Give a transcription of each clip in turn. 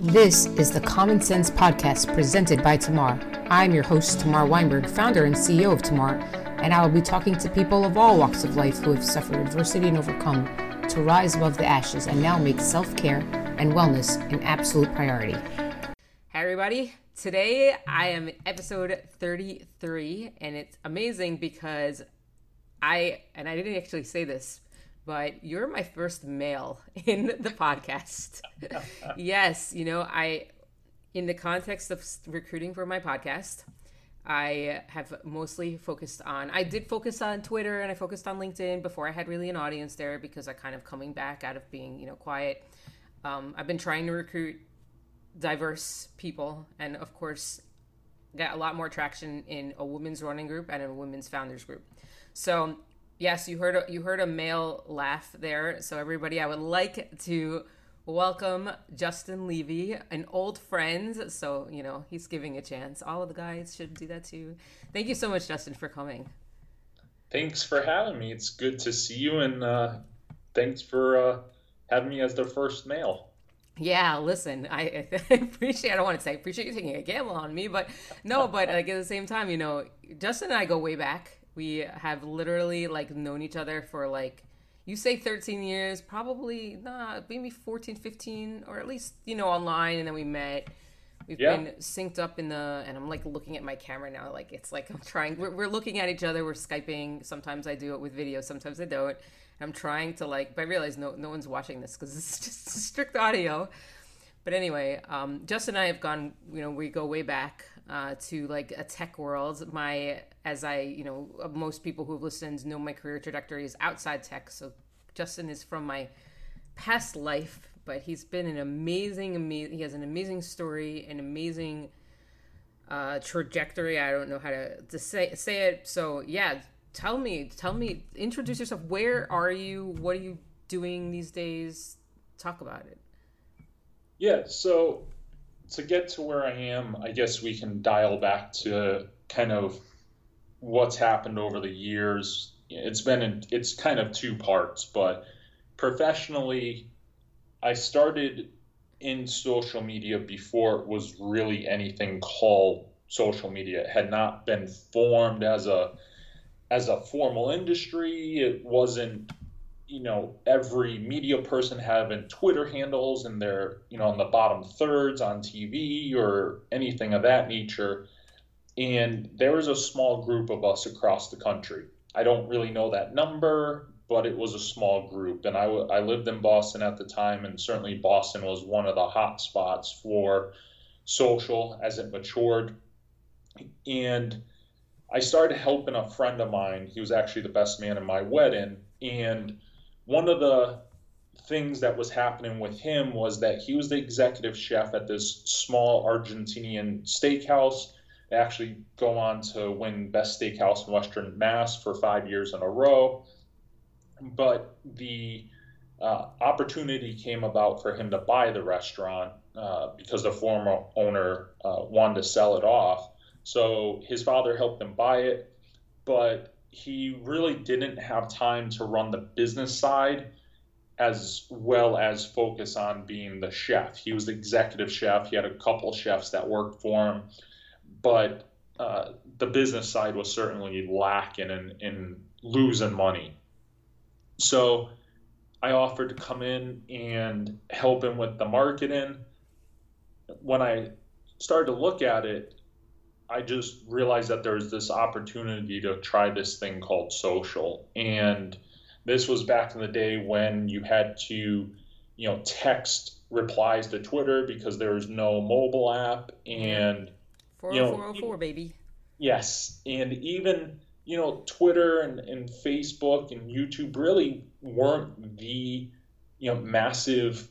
This is the Common Sense Podcast presented by Tamar. I'm your host, Tamar Weinberg, founder and CEO of Tamar, and I will be talking to people of all walks of life who have suffered adversity and overcome to rise above the ashes and now make self care and wellness an absolute priority. Hi, everybody. Today I am episode 33, and it's amazing because I, and I didn't actually say this, but you're my first male in the podcast. yes, you know, I, in the context of recruiting for my podcast, I have mostly focused on, I did focus on Twitter and I focused on LinkedIn before I had really an audience there because I kind of coming back out of being, you know, quiet. Um, I've been trying to recruit diverse people and of course got a lot more traction in a women's running group and a women's founders group so yes you heard a, you heard a male laugh there. So everybody i would like to welcome justin levy an old friend. So you know he's giving a chance. All of the guys should do that too. Thank you so much justin for coming. Thanks for having me. It's good to see you and uh, thanks for uh, having me as the first male. Yeah, listen, I, I, appreciate. I don't want to say I appreciate you taking a gamble on me, but no, but like at the same time, you know, Justin and I go way back. We have literally like known each other for like you say 13 years, probably nah, maybe 14, 15, or at least you know online, and then we met. We've yeah. been synced up in the, and I'm like looking at my camera now, like it's like I'm trying. We're, we're looking at each other. We're skyping. Sometimes I do it with video. Sometimes I don't I'm trying to like, but I realize no no one's watching this because it's just strict audio. But anyway, um, Justin and I have gone. You know, we go way back uh, to like a tech world. My as I you know most people who've listened know my career trajectory is outside tech. So Justin is from my past life, but he's been an amazing, amazing. He has an amazing story, an amazing uh, trajectory. I don't know how to, to say say it. So yeah, tell me, tell me, introduce yourself. Where are you? What are you doing these days? Talk about it. Yeah, so to get to where I am, I guess we can dial back to kind of what's happened over the years. It's been in, it's kind of two parts, but professionally, I started in social media before it was really anything called social media. It had not been formed as a as a formal industry. It wasn't, you know, every media person having Twitter handles and they're, you know, on the bottom thirds on TV or anything of that nature. And there was a small group of us across the country. I don't really know that number, but it was a small group. And I, I lived in Boston at the time, and certainly Boston was one of the hot spots for social as it matured. And I started helping a friend of mine. He was actually the best man in my wedding. And one of the things that was happening with him was that he was the executive chef at this small Argentinian steakhouse. They actually go on to win Best Steakhouse in Western Mass for five years in a row. But the uh, opportunity came about for him to buy the restaurant uh, because the former owner uh, wanted to sell it off. So his father helped him buy it, but he really didn't have time to run the business side as well as focus on being the chef. He was the executive chef. He had a couple chefs that worked for him, but uh, the business side was certainly lacking in, in losing money. So I offered to come in and help him with the marketing. When I started to look at it, I just realized that there was this opportunity to try this thing called social. And this was back in the day when you had to, you know, text replies to Twitter because there was no mobile app and 40404 baby. Yes. And even, you know, Twitter and, and Facebook and YouTube really weren't the, you know, massive,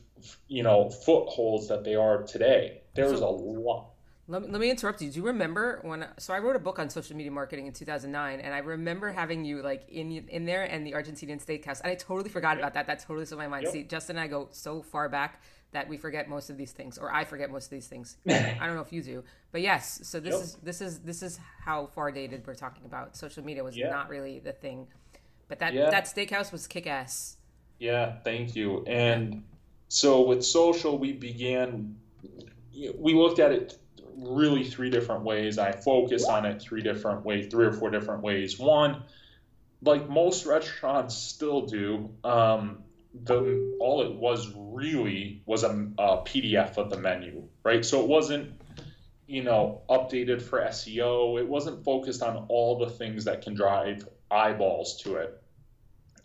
you know, footholds that they are today. There was a lot let me, let me interrupt you. Do you remember when? So I wrote a book on social media marketing in 2009, and I remember having you like in in there and the Argentinian state Steakhouse, and I totally forgot about that. That totally slipped my mind. Yep. See, Justin and I go so far back that we forget most of these things, or I forget most of these things. I don't know if you do, but yes. So this yep. is this is this is how far dated we're talking about. Social media was yeah. not really the thing, but that yeah. that steakhouse was kick ass. Yeah, thank you. And so with social, we began we looked at it really three different ways. I focused on it three different ways, three or four different ways. One, like most restaurants still do, um, the all it was really was a, a PDF of the menu, right? So it wasn't you know, updated for SEO. It wasn't focused on all the things that can drive eyeballs to it.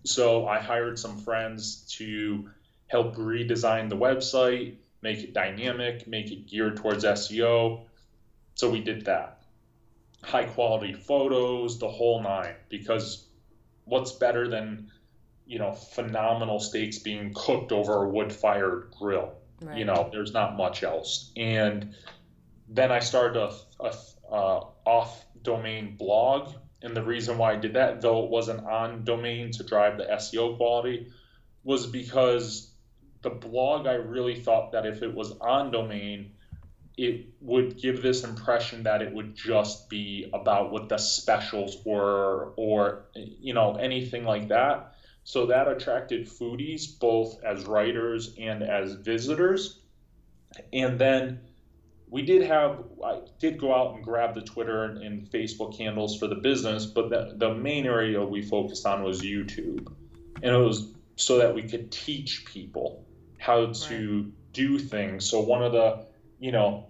So I hired some friends to help redesign the website, make it dynamic, make it geared towards SEO. So we did that. High quality photos, the whole nine, because what's better than, you know, phenomenal steaks being cooked over a wood fired grill? Right. You know, there's not much else. And then I started a, a uh, off domain blog. And the reason why I did that, though it wasn't on domain to drive the SEO quality, was because the blog, I really thought that if it was on domain, it would give this impression that it would just be about what the specials were or, you know, anything like that. So that attracted foodies both as writers and as visitors. And then we did have I did go out and grab the Twitter and, Facebook handles for the business, but the, the main area we focused on was YouTube, and it was so that we could teach people how to right. do things. So one of the you know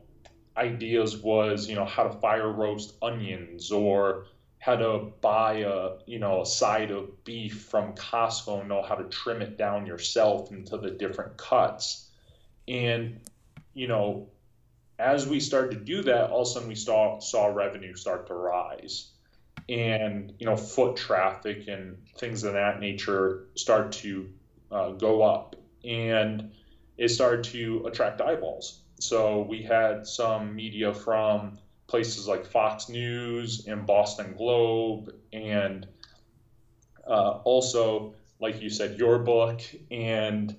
ideas was you know how to fire roast onions or how to buy a you know a side of beef from Costco and know how to trim it down yourself into the different cuts. And you know as we started to do that, all of a sudden we saw saw revenue start to rise, and you know foot traffic and things of that nature start to uh, go up, and it started to attract eyeballs. So we had some media from places like Fox News and Boston Globe, and uh, also, like you said, your book and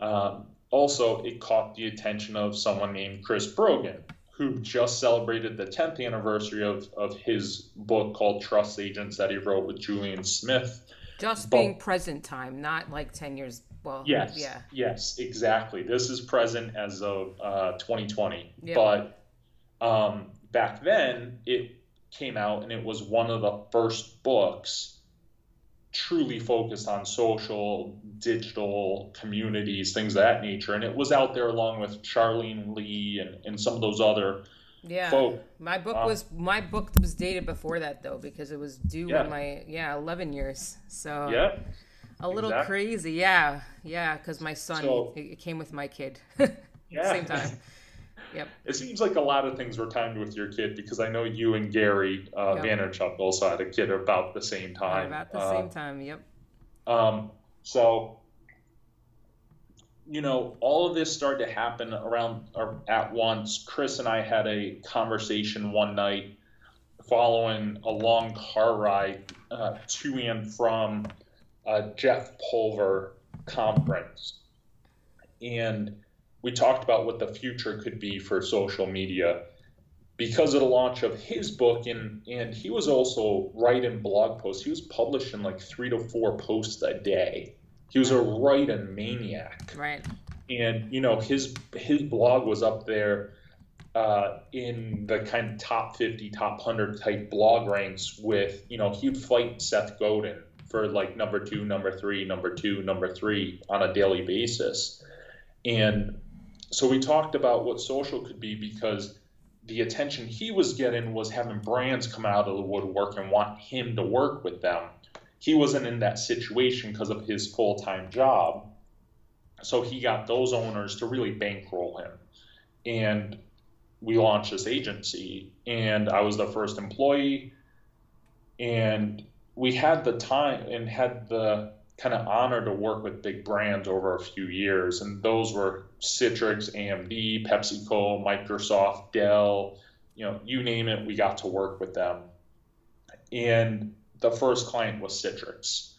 um, also, it caught the attention of someone named Chris Brogan, who just celebrated the 10th anniversary of, of his book called Trust Agents that he wrote with Julien Smith. Just but, being present time, not like 10 years. Well, yes, yeah. Yes, exactly. This is present as of uh, 2020. Yep. But um, back then, it came out and it was one of the first books truly focused on social, digital communities, things of that nature. And it was out there along with Charlene Li and, and some of those other yeah. folk. My book um, was my book was dated before that though because it was due yeah. in my yeah eleven years. So yeah. A little exactly. crazy, yeah, yeah, because my son so, it came with my kid, yeah. same time. Yep. It seems like a lot of things were timed with your kid because I know you and Gary uh, yep. Vaynerchuk also had a kid about the same time. About the uh, same time, yep. Um, so, you know, all of this started to happen around or at once. Chris and I had a conversation one night following a long car ride uh, to and from a Jeff Pulver conference. And we talked about what the future could be for social media. Because of the launch of his book and and he was also writing blog posts. He was publishing like three to four posts a day. He was a writing maniac. Right. And you know his his blog was up there uh, in the kind of top 50 top 100 type blog ranks with you know he'd fight seth godin for like number two number three number two number three on a daily basis. And so we talked about what social could be because the attention he was getting was having brands come out of the woodwork and want him to work with them. He wasn't in that situation because of his full time job. So he got those owners to really bankroll him. And we launched this agency, and I was the first employee. And we had the time and had the kind of honor to work with big brands over a few years, and those were Citrix, AMD, PepsiCo, Microsoft, Dell, you know, you name it, we got to work with them. And the first client was Citrix.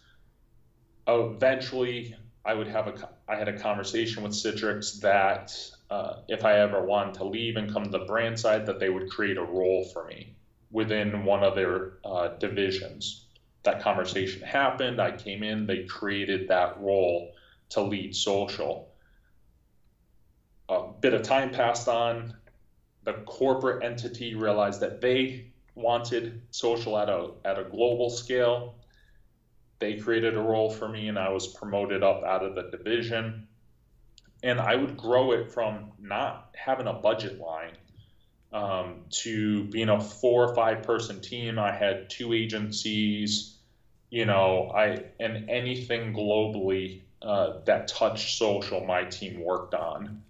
Eventually, I would have a I had a conversation with Citrix that uh, if I ever wanted to leave and come to the brand side, that they would create a role for me within one of their uh, divisions that conversation happened. I came in, they created that role to lead social. a bit of time passed on. The corporate entity realized that they wanted social at a at a global scale. They created a role for me, and I was promoted up out of the division. And I would grow it from not having a budget line um, to being a four or five person team. I had two agencies, you know, I and anything globally uh, that touched social, my team worked on,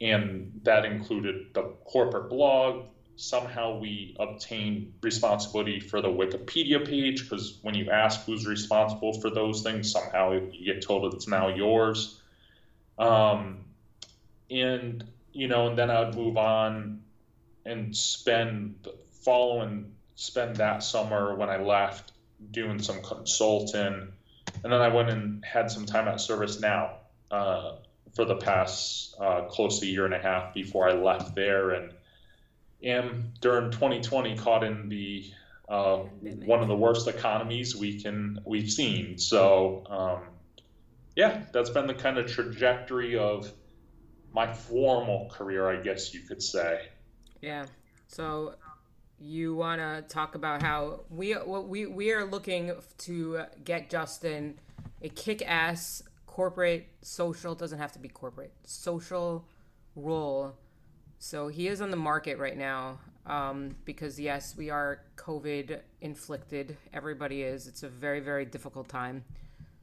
and that included the corporate blog. Somehow we obtained responsibility for the Wikipedia page because when you ask who's responsible for those things, somehow you get told it's now yours. Um, and you know, and then I would move on and spend following spend that summer when I left doing some consulting, and then I went and had some time at ServiceNow uh, for the past uh, close to a year and a half before I left there, and am during 2020 caught in the uh, one of the worst economies we can we've seen. So um, yeah, that's been the kind of trajectory of my formal career, I guess you could say. Yeah. So you want to talk about how we we we are looking to get Justin a kick-ass corporate social doesn't have to be corporate social role. So he is on the market right now um, because yes, we are COVID inflicted. Everybody is. It's a very very difficult time.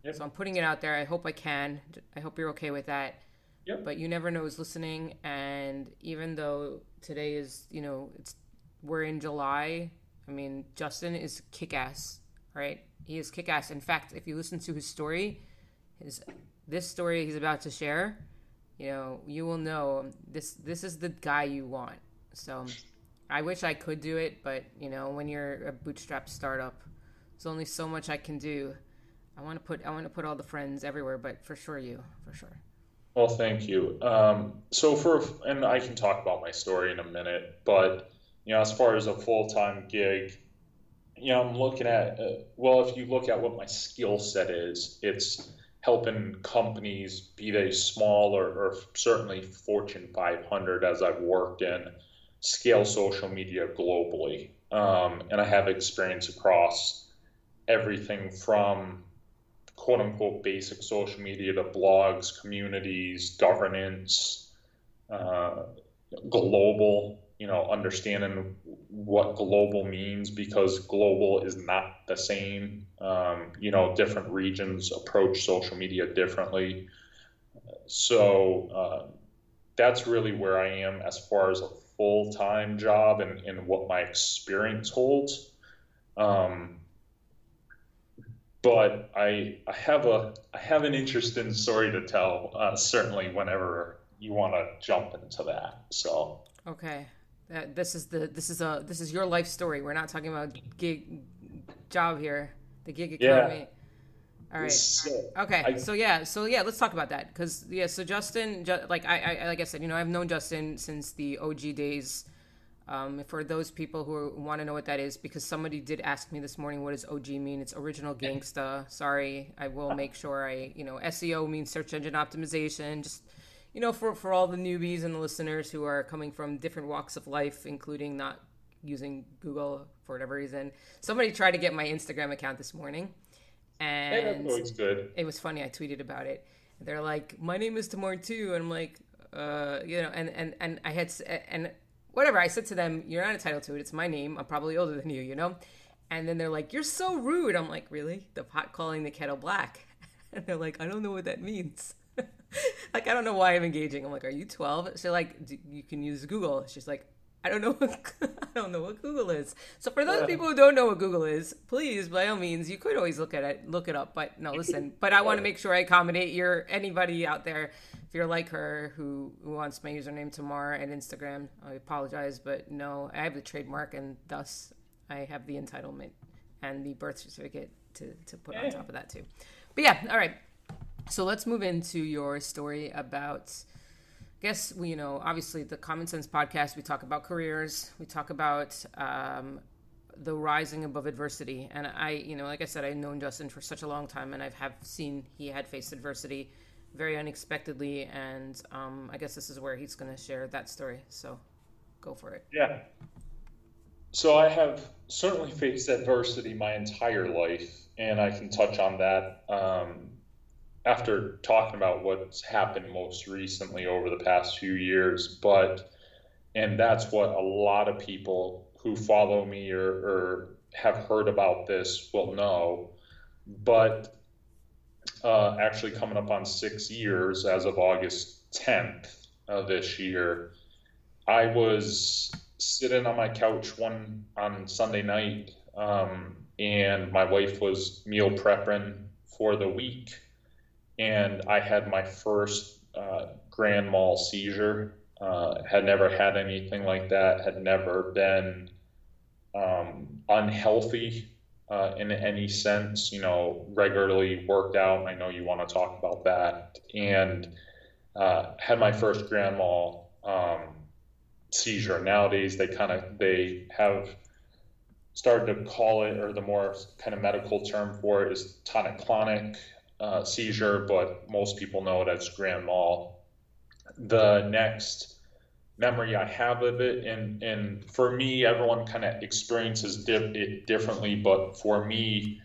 Yep. So I'm putting it out there. I hope I can. I hope you're okay with that. Yep. But you never know who's listening. And even though today is, you know, it's we're in July. I mean, Justin is kick ass, right? He is kick ass. In fact, if you listen to his story, his this story he's about to share, you know, you will know this this is the guy you want. So I wish I could do it, but you know, when you're a bootstrap startup, there's only so much I can do. I want to put I want to put all the friends everywhere, but for sure you, for sure. Well, thank you. Um, so for and I can talk about my story in a minute, but you know, as far as a full time gig, you know, I'm looking at uh, well, if you look at what my skill set is, it's helping companies, be they small or, or certainly Fortune 500, as I've worked in, scale social media globally, um, and I have experience across everything from quote unquote basic social media to blogs, communities, governance, uh, global, you know, understanding what global means because global is not the same. Um, you know, different regions approach social media differently. So uh, that's really where I am as far as a full time job and, and what my experience holds. Um, but I I have a I have an interesting story to tell. Uh, certainly, whenever you want to jump into that. So okay, that, this is the this is a this is your life story. We're not talking about gig job here, the gig economy. Yeah. All right. So, okay. I, so yeah. So yeah. Let's talk about that because yeah. So Justin, like I, I like I said, you know, I've known Justin since the OG days um, for those people who want to know what that is, because somebody did ask me this morning, what does OG mean? It's original gangsta. Sorry, I will make sure I, you know, SEO means search engine optimization. Just, you know, for, for all the newbies and the listeners who are coming from different walks of life, including not using Google for whatever reason. Somebody tried to get my Instagram account this morning. And it was funny. I tweeted about it. They're like, my name is Tamar too. And I'm like, uh, you know, and, and, and I had, and whatever. I said to them, "You're not entitled to it. It's my name. I'm probably older than you, you know." And then they're like, "You're so rude." I'm like, "Really? The pot calling the kettle black?" And they're like, "I don't know what that means." like, I don't know why I'm engaging. I'm like, "Are you 12?" So like, you can use Google. She's like, I don't know. What, I don't know what Google is. So for those people who don't know what Google is, please, by all means, you could always look at it, look it up. But no, listen. But I want to make sure I accommodate your anybody out there if you're like her who, who wants my username Tamar at Instagram, I apologize, but no, I have the trademark and thus I have the entitlement and the birth certificate to, to put on top of that too. But yeah, all right. So let's move into your story about guess we, you know, obviously the Common Sense podcast, we talk about careers, we talk about um, the rising above adversity. And I, you know, like I said, I've known Justin for such a long time and I've have seen he had faced adversity very unexpectedly, and um, I guess this is where he's going to share that story. So go for it. Yeah. So I have certainly faced adversity my entire life, and I can touch on that um, after talking about what's happened most recently over the past few years. But, and that's what a lot of people who follow me or, or have heard about this will know. But uh, actually, coming up on six years as of August 10th of this year, I was sitting on my couch one on Sunday night, um, and my wife was meal prepping for the week, and I had my first uh, grand mal seizure. Uh, had never had anything like that. Had never been um, unhealthy uh, in any sense. You know, regularly worked out. I know you want to talk about that, and uh, had my first grand mal. Um, seizure. Nowadays, they kind of they have started to call it, or the more kind of medical term for it is tonic-clonic uh, seizure, but most people know it as grand mal. The next memory I have of it, and and for me, everyone kind of experiences it differently, but for me,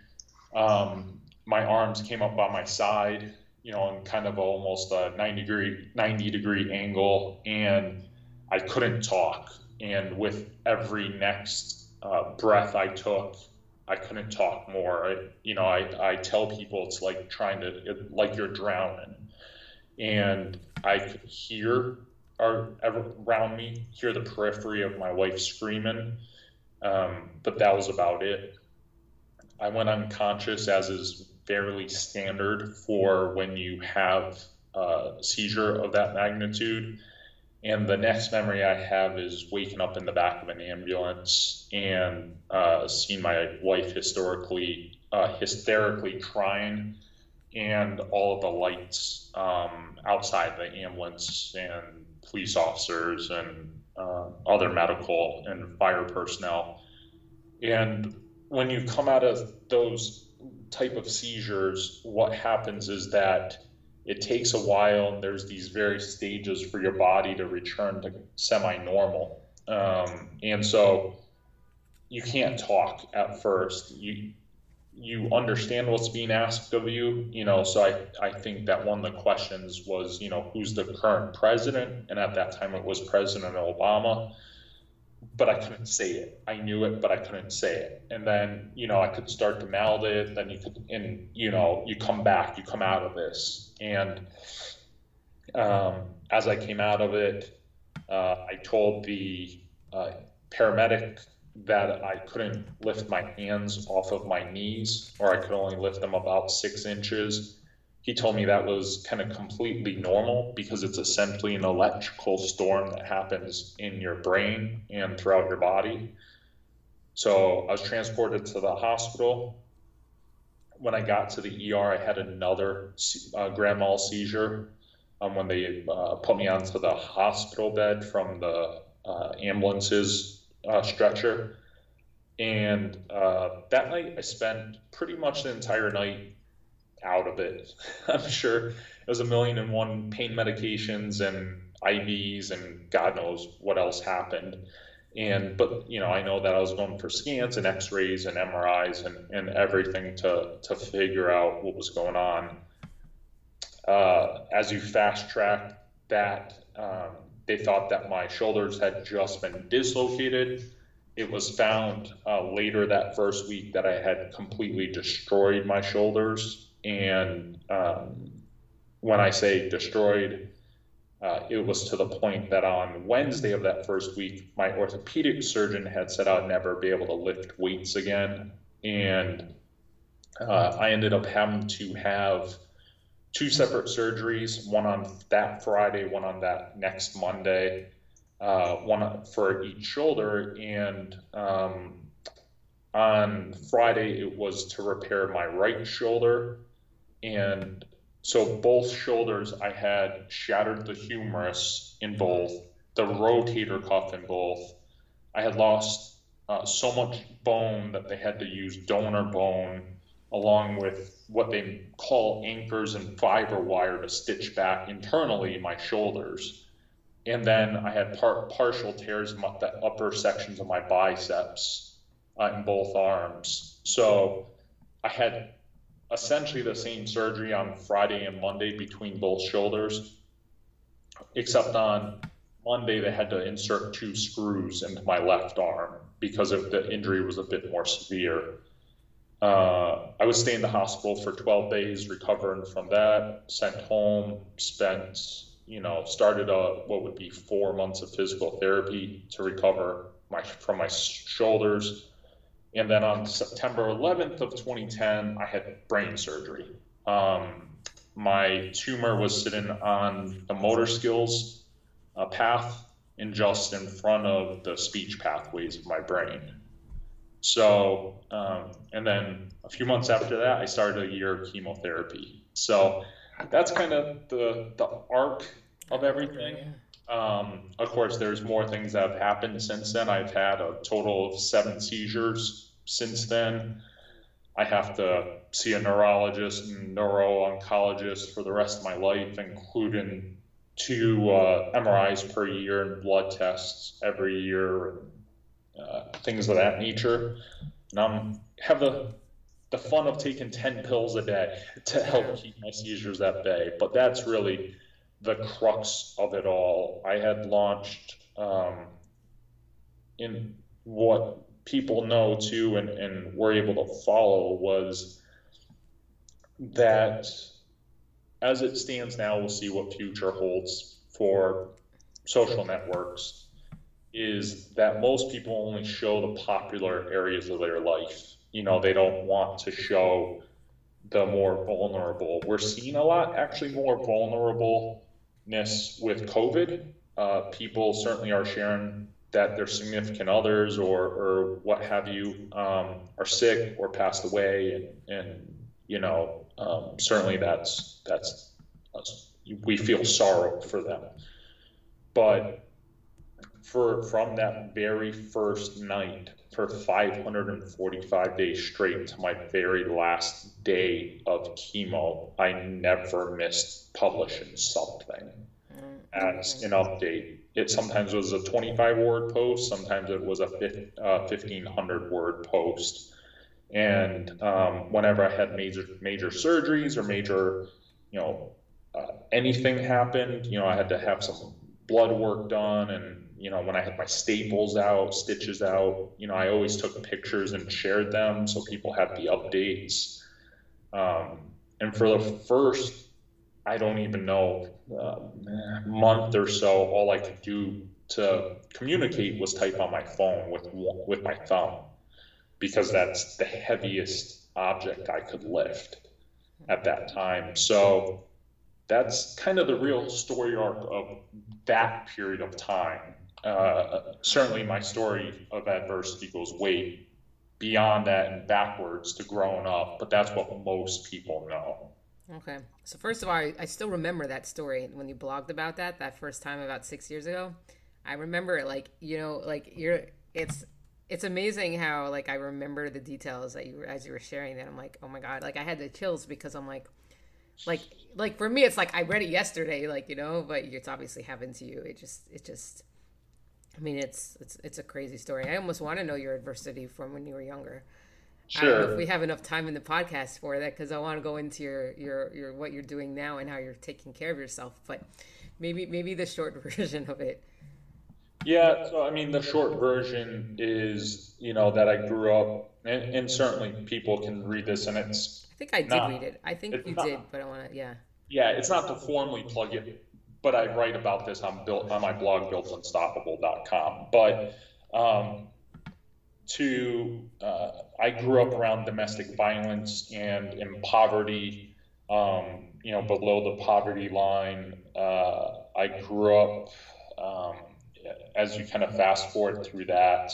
um, my arms came up by my side, you know, in kind of almost a 90 degree 90 degree angle, and I couldn't talk. And with every next uh, breath I took, I couldn't talk more. I, you know, I, I tell people it's like trying to, it, like you're drowning. And I could hear or around me, hear the periphery of my wife screaming. Um, but that was about it. I went unconscious, as is fairly standard for when you have a seizure of that magnitude. And the next memory I have is waking up in the back of an ambulance and uh, seeing my wife historically, uh, hysterically crying, and all of the lights um, outside the ambulance and police officers and uh, other medical and fire personnel. And when you come out of those type of seizures, what happens is that it takes a while and there's these various stages for your body to return to semi-normal. Um, and so you can't talk at first. You you understand what's being asked of you you know so i i think that one of the questions was you know who's the current president? And at that time it was president obama but I couldn't say it. I knew it, but I couldn't say it. And then, you know, I could start to mouth it. Then you could, and you know, you come back, you come out of this. And um, as I came out of it, uh, I told the uh, paramedic that I couldn't lift my hands off of my knees, or I could only lift them about six inches he told me that was kind of completely normal because it's essentially an electrical storm that happens in your brain and throughout your body. So I was transported to the hospital. When I got to the ER, I had another uh, grand mal seizure um, when they uh, put me onto the hospital bed from the uh, ambulance's uh, stretcher. And uh, that night, I spent pretty much the entire night out of it. I'm sure it was a million and one pain medications and IVs and God knows what else happened. And but you know, I know that I was going for scans and X-rays and MRIs and, and everything to to figure out what was going on. Uh, as you fast track that, um, they thought that my shoulders had just been dislocated. It was found uh, later that first week that I had completely destroyed my shoulders and um, when I say destroyed, uh, it was to the point that on Wednesday of that first week, my orthopedic surgeon had said I'd never be able to lift weights again. And uh, I ended up having to have two separate surgeries one on that Friday, one on that next Monday, uh, one for each shoulder. And um, on Friday, it was to repair my right shoulder and so both shoulders, I had shattered the humerus in both, the rotator cuff in both. I had lost uh, so much bone that they had to use donor bone along with what they call anchors and fiber wire to stitch back internally my shoulders. And then I had par- partial tears in the upper sections of my biceps uh, in both arms. So I had essentially the same surgery on Friday and Monday between both shoulders, except on Monday they had to insert two screws into my left arm because of the injury was a bit more severe. Uh, I would stay in the hospital for 12 days, recovering from that, sent home, spent, you know, started a, what would be four months of physical therapy to recover my, from my shoulders. And then on September 11th of 2010, I had brain surgery. Um, my tumor was sitting on the motor skills uh, path and just in front of the speech pathways of my brain. So, um, and then a few months after that, I started a year of chemotherapy. So that's kind of the, the arc of everything. Um, of course, there's more things that have happened since then. I've had a total of seven seizures since then. I have to see a neurologist and neuro-oncologist for the rest of my life, including two uh, MRIs per year and blood tests every year, and uh, things of that nature. And I'm have the the fun of taking ten pills a day to help keep my seizures at bay. But that's really the crux of it all. I had launched um, in what people know too and, and were able to follow was that as it stands now, we'll see what future holds for social networks. Is that most people only show the popular areas of their life. You know, they don't want to show the more vulnerable. We're seeing a lot, actually, more with COVID. Uh, people certainly are sharing that their significant others or, or what have you um, are sick or passed away, and, and you know, um, certainly that's that's we feel sorrow for them. But for from that very first night for 545 days straight to my very last day of chemo, I never missed publishing something as an update. It sometimes was a 25 word post, sometimes it was a 1500 uh, word post. And um, whenever I had major major surgeries or major, you know, uh, anything happened, you know, I had to have some blood work done. And, you know, when I had my staples out, stitches out, you know, I always took pictures and shared them so people had the updates. Um, and for the first, I don't even know, uh, month or so, all I could do to communicate was type on my phone with with my thumb because that's the heaviest object I could lift at that time. So that's kind of the real story arc of that period of time. Uh, certainly, my story of adversity goes way beyond that and backwards to growing up, but that's what most people know. Okay. So, first of all, I, I still remember that story when you blogged about that, that first time about six years ago. I remember it like, you know, like you're, it's, it's amazing how like I remember the details that you as you were sharing that. I'm like, oh my God, like I had the chills because I'm like, like like for me it's like i read it yesterday like you know but it's obviously happened to you it just it just i mean it's it's it's a crazy story i almost want to know your adversity from when you were younger sure. i don't know if we have enough time in the podcast for that because i want to go into your your your what you're doing now and how you're taking care of yourself but maybe maybe the short version of it yeah so i mean the short version is you know that i grew up and, and certainly people can read this and it's I think I did not, read it. I think you not, did, but I want to, yeah. Yeah, it's not to formally plug it, but I write about this on built on my blog builtunstoppable.com. But um, to uh, I grew up around domestic violence and in poverty, um, you know, below the poverty line. Uh, I grew up um, as you kind of fast forward through that.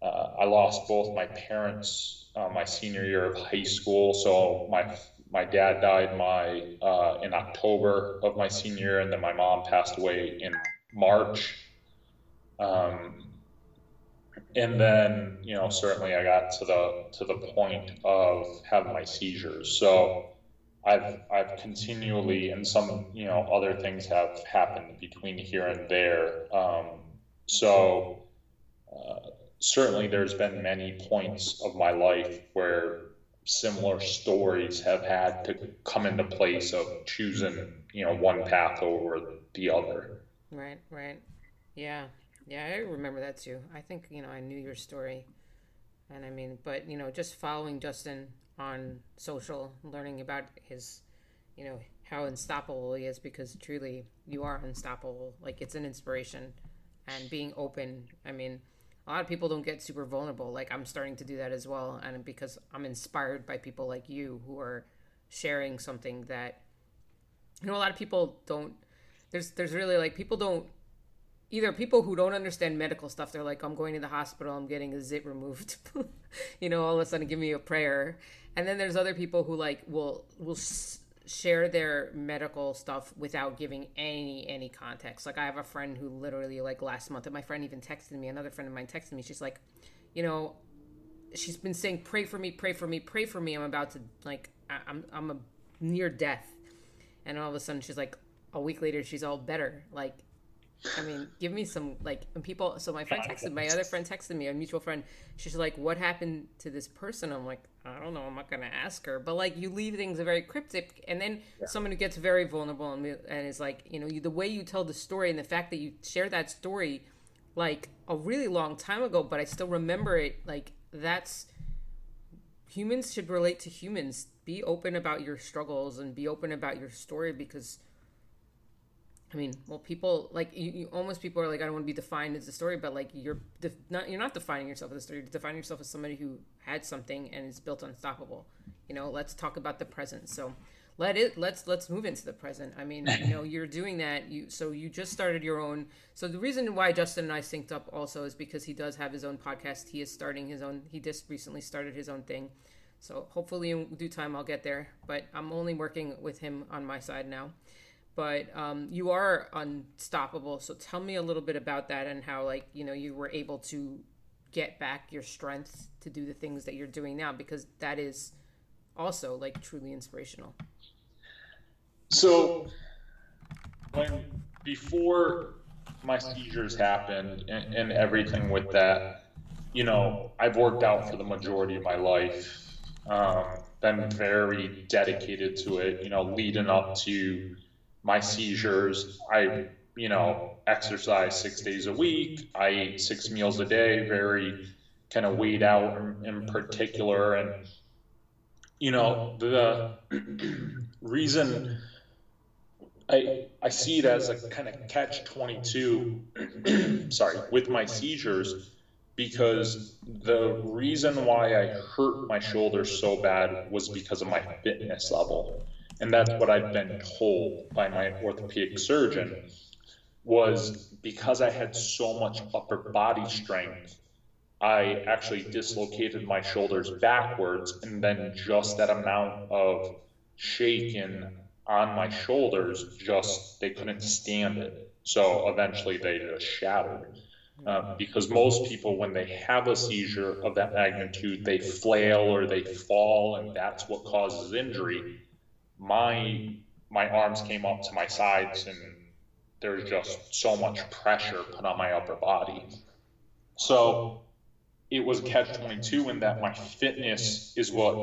Uh, I lost both my parents uh, my senior year of high school. So my my dad died my uh, in October of my senior year, and then my mom passed away in March. Um, and then you know certainly I got to the to the point of having my seizures. So I've I've continually and some you know other things have happened between here and there. Um, so uh, certainly there's been many points of my life where similar stories have had to come into place of choosing you know one path over the other. Right, right, yeah, yeah. I remember that too. I think you know I knew your story, and I mean, but you know, just following Justin on social, learning about his, you know, how unstoppable he is because truly you are unstoppable. Like it's an inspiration and being open. I mean, a lot of people don't get super vulnerable. Like I'm starting to do that as well. And because I'm inspired by people like you who are sharing something that, you know, a lot of people don't, there's, there's really like people don't either people who don't understand medical stuff they're like i'm going to the hospital i'm getting a zit removed you know all of a sudden give me a prayer and then there's other people who like will will share their medical stuff without giving any any context. Like i have a friend who literally like last month and my friend even texted me another friend of mine texted me. She's like you know she's been saying pray for me pray for me pray for me. I'm about to like I, i'm i'm a near death. And all of a sudden she's like a week later she's all better. Like I mean, give me some like and people. So my friend texted my other friend texted me a mutual friend. She's like, "What happened to this person?" I'm like, "I don't know. I'm not gonna ask her." But like, you leave things very cryptic, and then yeah. someone who gets very vulnerable and, and is like, you know, you, the way you tell the story and the fact that you share that story, like a really long time ago, but I still remember it. Like that's humans should relate to humans. Be open about your struggles and be open about your story because I mean, well, people like you, you, Almost people are like, I don't want to be defined as a story, but like you're def- not. You're not defining yourself as a story. You're defining yourself as somebody who had something and is built unstoppable. You know, let's talk about the present. So, let it. Let's let's move into the present. I mean, you know, you're doing that. You so you just started your own. So the reason why Justin and I synced up also is because he does have his own podcast. He is starting his own. He just recently started his own thing. So hopefully in due time I'll get there. But I'm only working with him on my side now but um, you are unstoppable. So tell me a little bit about that and how, like, you know, you were able to get back your strength to do the things that you're doing now, because that is also like truly inspirational. So, when before my seizures happened and, and everything with that, you know, I've worked out for the majority of my life. Um, been very dedicated to it, you know, leading up to my seizures. I, you know, exercise six days a week. I ate six meals a day, very kind of weighed out in, in particular. And, you know, the reason I, I see it as a kind of catch 22, sorry, with my seizures because the reason why I hurt my shoulder so bad was because of my fitness level and that's what I'd been told by my orthopedic surgeon, was because I had so much upper body strength, I actually dislocated my shoulders backwards, and then just that amount of shaking on my shoulders, just they couldn't stand it. So eventually they just shattered. Uh, because most people, when they have a seizure of that magnitude, they flail or they fall, and that's what causes injury my my arms came up to my sides and there's just so much pressure put on my upper body. So it was catch 22 in that my fitness is what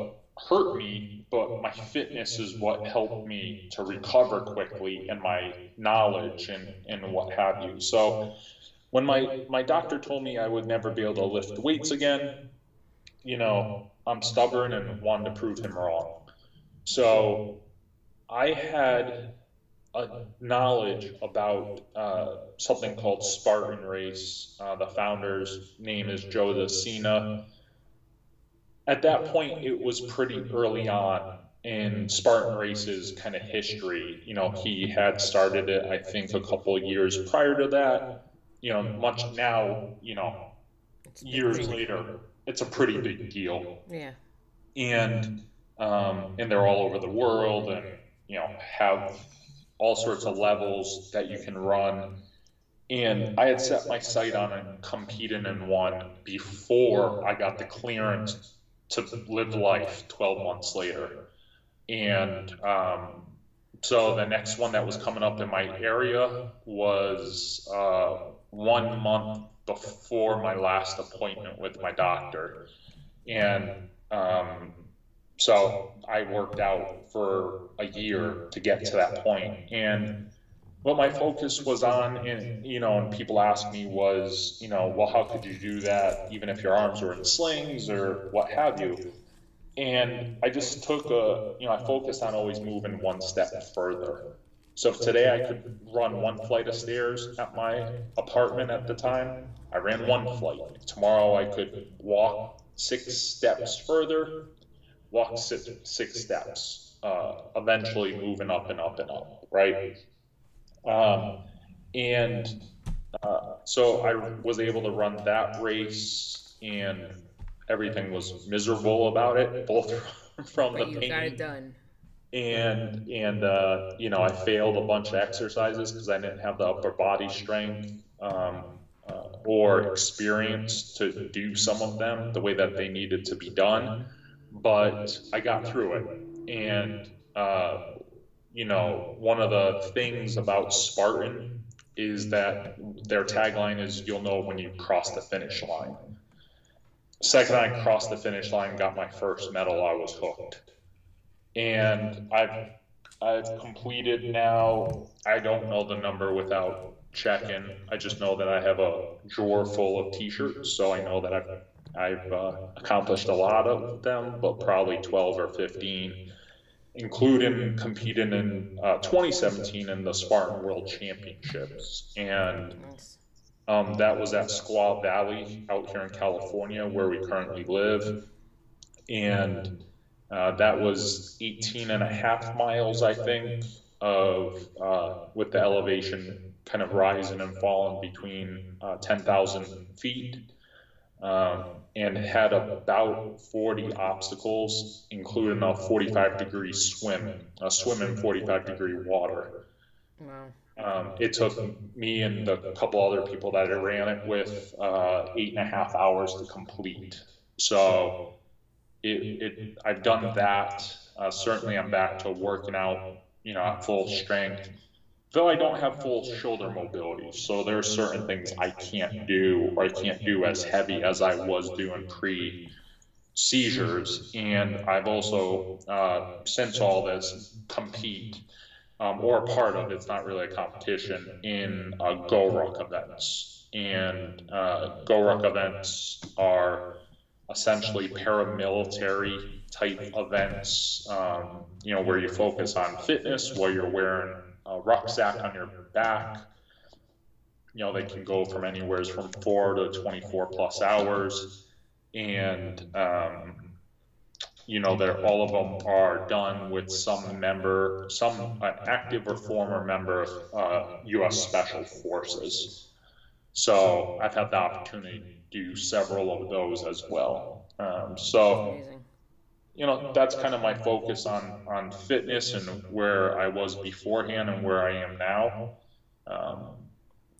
hurt me, but my fitness is what helped me to recover quickly and my knowledge and, and what have you. So when my, my doctor told me I would never be able to lift weights again, you know, I'm stubborn and wanted to prove him wrong. So I had a knowledge about uh, something called Spartan Race. Uh, the founder's name is Joe De Sena. At that point, it was pretty early on in Spartan Race's kind of history. You know, he had started it, I think, a couple of years prior to that. You know, much now, you know, years later, it's a pretty big deal. Yeah. And um, and they're all over the world, and you know have all sorts of levels that you can run And I had set my sight on competing in one before I got the clearance to live life 12 months later. And um, so the next one that was coming up in my area was uh, one month before my last appointment with my doctor. And um, so I worked out for a year to get to that point. And what my focus was on, and you know, and people ask me was, you know, well, how could you do that even if your arms were in slings or what have you? And I just took a, you know, I focused on always moving one step further. So if today I could run one flight of stairs at my apartment at the time, I ran one flight. Tomorrow I could walk six steps further, walk six, six steps, uh, eventually moving up and up and up, right? Um, and uh, so I was able to run that race, and everything was miserable about it, both from But the you pain got it done. and and uh, you know I failed a bunch of exercises because I didn't have the upper body strength um, uh, or experience to do some of them the way that they needed to be done. But I got through it, and uh, you know one of the things about Spartan is that their tagline is "You'll know when you cross the finish line." Second, I crossed the finish line, and got my first medal. I was hooked and I've I've completed now. I don't know the number without checking. I just know that I have a drawer full of T-shirts, so I know that I've I've uh, accomplished a lot of them, but probably twelve or fifteen, including competing in uh, 2017 in the Spartan World Championships, and um, that was at Squaw Valley out here in California, where we currently live. And uh, that was 18 and a half miles, I think, of uh, with the elevation kind of rising and falling between uh, 10,000 feet. Um, and had about 40 obstacles, including a 45 degree swim, a swim in 45 degree water. Wow. Um, it took me and the couple other people that I ran it with uh, eight and a half hours to complete. So it, it I've done that. Uh, certainly, I'm back to working out, you know, at full strength. Though I don't have full shoulder mobility, so there are certain things I can't do, or I can't do as heavy as I was doing pre seizures. And I've also, uh, since all this, compete um, or a part of it's not really a competition in uh, GoRuck events. And uh, GoRuck events are essentially paramilitary type events, um, you know, where you focus on fitness, while you're wearing a rucksack on your back. You know, they can go from anywhere from four to 24 plus hours. And, um, you know, they're, all of them are done with some member, some uh, active or former member of uh, U.S. Special Forces. So I've had the opportunity to do several of those as well. Um, so. You know, that's kind of my focus on, on fitness and where I was beforehand and where I am now. Um,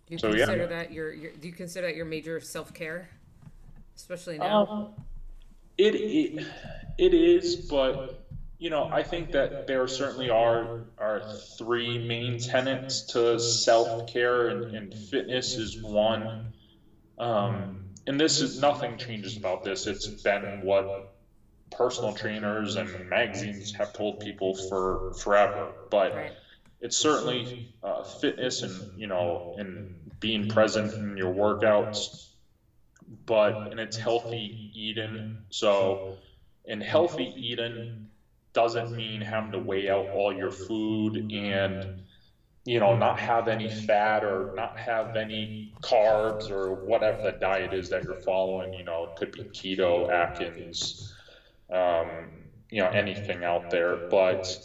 Do you So, yeah. consider that your, your do you consider that your major self care, especially now? Um, it, it it is, but you know, I think that there certainly are are three main tenets to self care, and, and fitness is one. Um, and this is nothing changes about this. It's been what personal trainers and magazines have told people for forever, but Right. it's certainly uh, fitness and you know and being present in your workouts but and it's healthy eating so and healthy eating doesn't mean having to weigh out all your food and you know not have any fat or not have any carbs or whatever the diet is that you're following you know it could be keto atkins um, you know anything out there but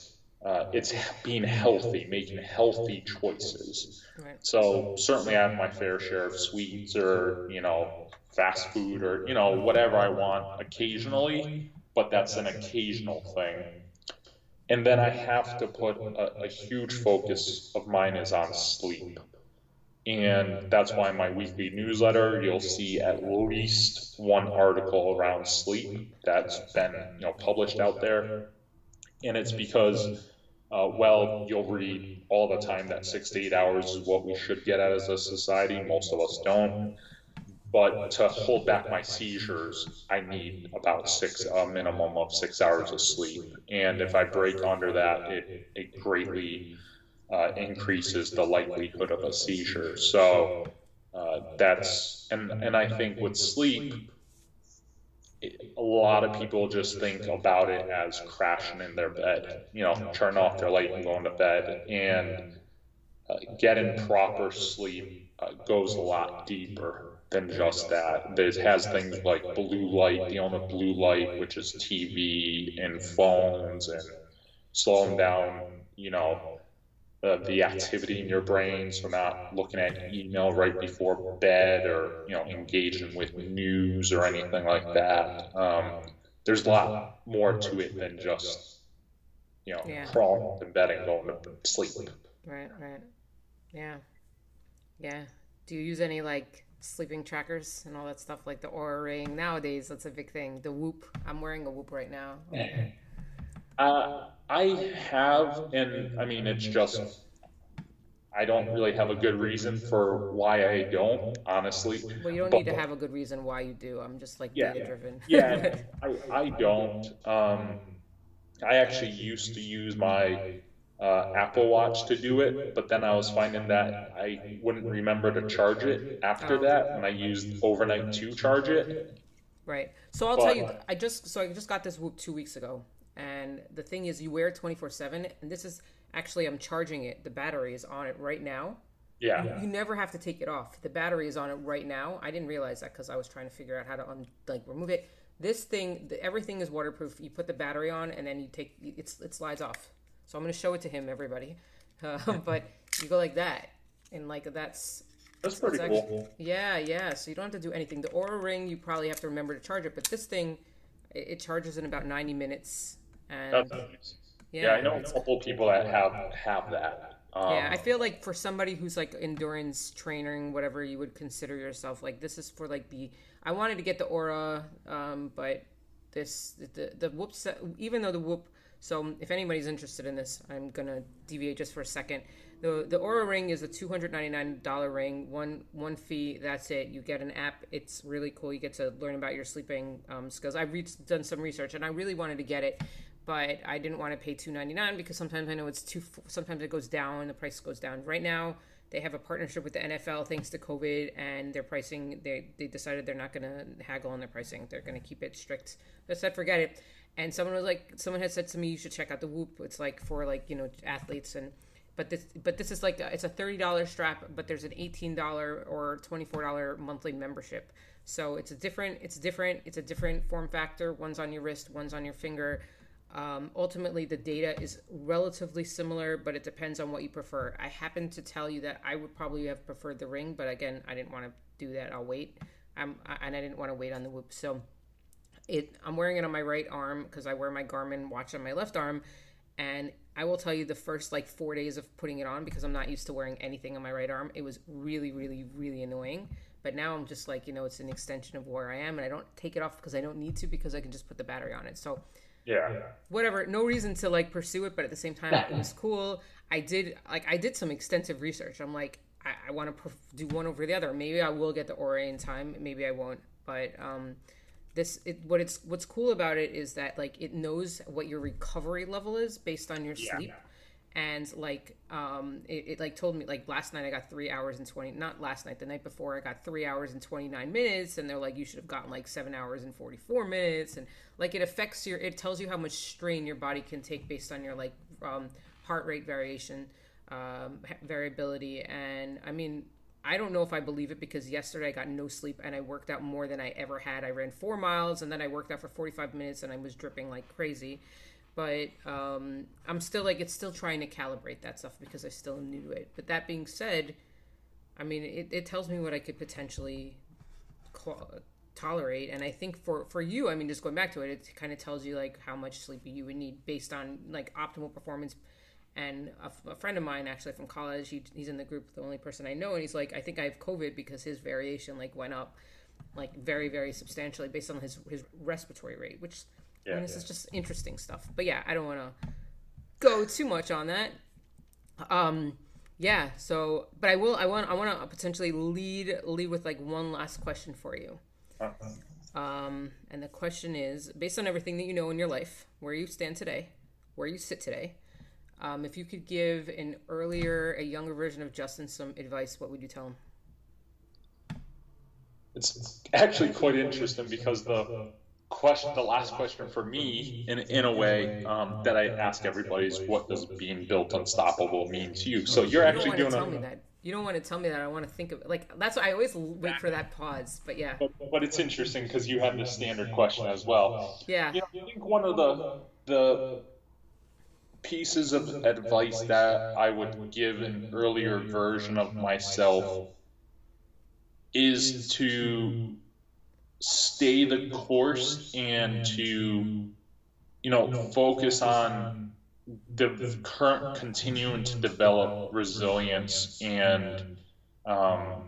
uh, it's being healthy making healthy choices Right. so certainly I have my fair share of sweets or, you know, fast food or, you know, whatever I want occasionally, but that's an occasional thing. And then I have to put a, a huge focus of mine is on sleep. And that's why my weekly newsletter you'll see at least one article around sleep that's been you know published out there. And it's because uh, well you'll read all the time that six to eight hours is what we should get at as a society. Most of us don't. But to hold back my seizures i need about six a minimum of six hours of sleep. And if i break under that it, it greatly uh, increases the likelihood of a seizure. So uh, that's and and I think with sleep, it, a lot of people just think about it as crashing in their bed. You know, turn off their light and going to bed, and uh, getting proper sleep uh, goes a lot deeper than just that. It has things like blue light, dealing with blue light, which is TV and phones, and slowing down. You know uh, the activity in your brain, so not looking at email right before bed or you know engaging with news or anything like that. Um, there's a lot more to it than just you know yeah. crawling in bed and going to sleep. Right, right, yeah, yeah. Do you use any like sleeping trackers and all that stuff like the Oura Ring? Nowadays, that's a big thing. The Whoop. I'm wearing a Whoop right now. Uh, I have, and I mean, it's just, I don't really have a good reason for why I don't, honestly. Well, you don't but, need to have a good reason why you do. I'm just like yeah, data driven. yeah, I, I don't. Um, I actually used to use my uh, Apple Watch to do it, but then I was finding that I wouldn't remember to charge it after oh. that, and I used overnight to charge it. Right. So I'll but, tell you, I just so I just got this Whoop two weeks ago, and the thing is, you wear it 24 7. And this is actually, I'm charging it. The battery is on it right now. Yeah. You, you never have to take it off. The battery is on it right now. I didn't realize that because I was trying to figure out how to un, like remove it. This thing, the, everything is waterproof. You put the battery on, and then you take it's it slides off. So I'm going to show it to him, everybody. Uh, but you go like that, and like that's that's pretty actually, cool. Yeah, yeah. So you don't have to do anything. The Oura Ring, you probably have to remember to charge it, but this thing, it, it charges in about 90 minutes and nice. Yeah, yeah, I know a couple people that have have that. Um, yeah, I feel like for somebody who's like endurance training, whatever you would consider yourself, like this is for like the. I wanted to get the Oura, um, but this the the whoop even though the whoop. So if anybody's interested in this, I'm gonna deviate just for a second. The the Oura ring is a two hundred ninety nine dollar ring. One one fee. That's it. You get an app. It's really cool. You get to learn about your sleeping um, skills. I've re- done some research, and I really wanted to get it but I didn't want to pay two ninety nine because sometimes I know it's too. Sometimes it goes down, the price goes down. Right now, they have a partnership with the NFL thanks to COVID, and their pricing they they decided they're not going to haggle on their pricing. They're going to keep it strict. I said forget it. And someone was like, someone had said to me, you should check out the Whoop. It's like for like you know athletes and. But this, but this is like a, it's a thirty dollar strap, but there's an eighteen dollar or twenty four dollar monthly membership. So it's a different, it's different, it's a different form factor. One's on your wrist, one's on your finger um, ultimately, the data is relatively similar, but it depends on what you prefer. I happen to tell you that I would probably have preferred the ring, but again, I didn't want to do that. I'll wait, um, and I didn't want to wait on the whoop. So, it I'm wearing it on my right arm because I wear my Garmin watch on my left arm, and I will tell you the first like four days of putting it on because I'm not used to wearing anything on my right arm. It was really, really, really annoying. But now I'm just like, you know, it's an extension of where I am, and I don't take it off because I don't need to because I can just put the battery on it. So yeah. Whatever no reason to like pursue it but at the same time it was cool. I did like i did some extensive research. I'm like i, I want to do one over the other. Maybe i will get the Oura in time maybe i won't but um this it, what it's what's cool about it is that like it knows what your recovery level is based on your sleep. yeah and like um it, it, like told me like last night i got three hours and 20 not last night the night before i got three hours and 29 minutes. And they're like you should have gotten like seven hours and 44 minutes. And like it affects your it tells you how much strain your body can take based on your like um heart rate variation um variability. And i mean I don't know if I believe it because yesterday I got no sleep and I worked out more than I ever had. I ran four miles and then I worked out for 45 minutes and I was dripping like crazy but um, I'm still like it's still trying to calibrate that stuff because I still am new to it. But that being said, I mean it, it tells me what I could potentially tolerate, and I think for for you, I mean just going back to it, it kind of tells you like how much sleep you would need based on like optimal performance And a, a friend of mine, actually from college, he, he's in the group, the only person I know, and he's like, I think I have COVID because his variation like went up, like very very substantially based on his his respiratory rate, which yeah, I mean, this yeah. is just interesting stuff. But yeah, I don't want to go too much on that. Um, yeah. So, but I will. I want. I want to potentially lead lead with like one last question for you. Uh-huh. Um, and the question is, based on everything that you know in your life, where you stand today, where you sit today, um, if you could give an earlier, a younger version of Justin some advice, what would you tell him? It's actually quite interesting because the question, the last question for me, in in a way, um, that I ask everybody is, what does being built unstoppable mean to you? So you're actually you doing tell a, me that. You don't want to tell me that. I want to think of like that's why I always wait for that pause. But yeah. But, but it's interesting because you have the standard question as well. Yeah. You know, I think one of the the pieces of advice that I would give an earlier version of myself is to stay the course and to you know focus on the current continuing to develop resilience and um,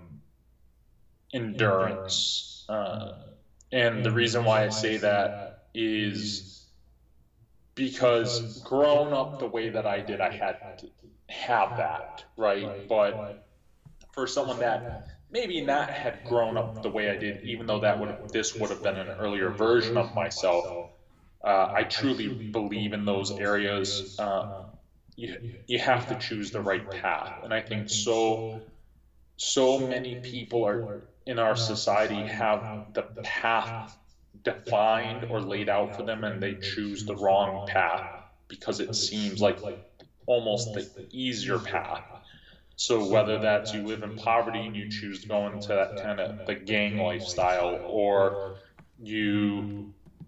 endurance. Uh, and the reason why i say that is because growing up the way that i did i had to have that right? But for someone that maybe not had grown up the way I did, even though that would this would have been an earlier version of myself. Uh, I truly believe in those areas. Uh, you you have to choose the right path, and I think so so many people are in our society have the path defined or laid out for them, and they choose the wrong path because it seems like almost the easier path so whether that's you live in poverty and you choose to go into that kind of the gang lifestyle, or you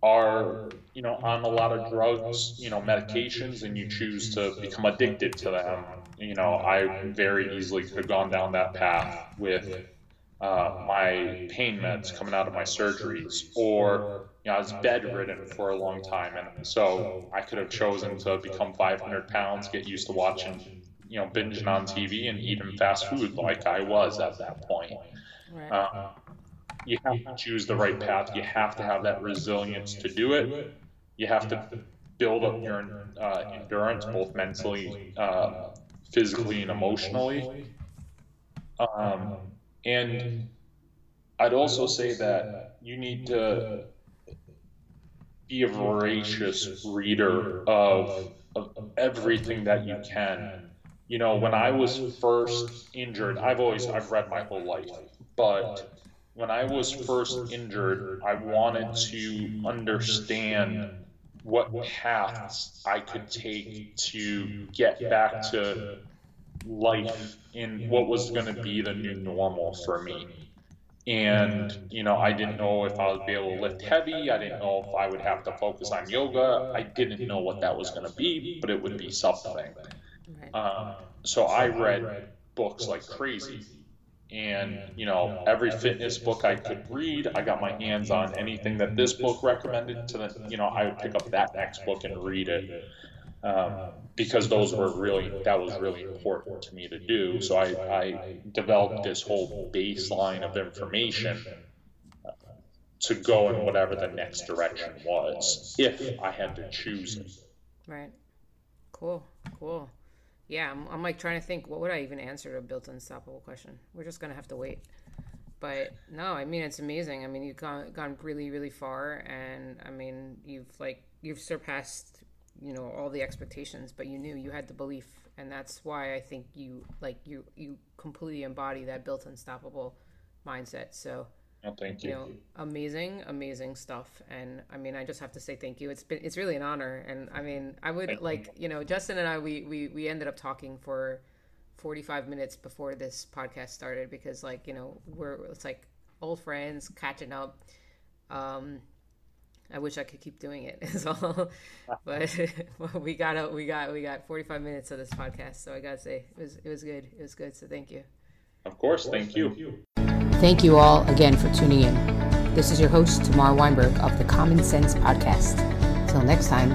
are you know on a lot of drugs, you know medications, and you choose to become addicted to them. You know, I very easily could have gone down that path with uh, my pain meds coming out of my surgeries, or you know, I was bedridden for a long time, and so I could have chosen to become 500 pounds, get used to watching you know binging on TV and eating fast food like I was at that point. Right. Uh, you have to choose the right path. You have to have that resilience to do it. You have to build up your uh, endurance, both mentally, uh, physically, and emotionally. Um, and I'd also say that you need to be a voracious reader of, of everything that you can you know, when I was first injured, I've always I've read my whole life, but when I was first injured, I wanted to understand what paths I could take to get back to life in what was going to be the new normal for me. And, you know, I didn't know if I would be able to lift heavy. I didn't know if I would have to focus on yoga. I didn't know what that was going to be, but it would be something. Um, so I read books like crazy. And, you know, every fitness book I could read, I got my hands on anything that this book recommended to the, you know, I would pick up that next book and read it. Um, because those were really, that was really important to me to do. So I, I developed this whole baseline of information to go in whatever the next direction was, if I had to choose it. Right. Cool. Cool. Yeah, I'm, I'm like trying to think what would I even answer to a built unstoppable question. We're just gonna have to wait. But no, I mean it's amazing. I mean you've gone gone really really far, and I mean you've like you've surpassed you know all the expectations. But you knew you had the belief, and that's why I think you like you you completely embody that built unstoppable mindset. So Oh, thank you. you know, amazing, amazing stuff. And I mean, I just have to say thank you. It's been, it's really an honor. And I mean, I would thank like, you. you know, Justin and I, we, we, we ended up talking for 45 minutes before this podcast started because like, you know, we're, it's like old friends catching up. Um, I wish I could keep doing it as well, but we got we got we got 45 minutes of this podcast. So I gotta say it was it was good. It was good. So thank you. Of course, thank you. Thank you all again for tuning in. This is your host, Tamar Weinberg of the Common Sense Podcast. Till next time,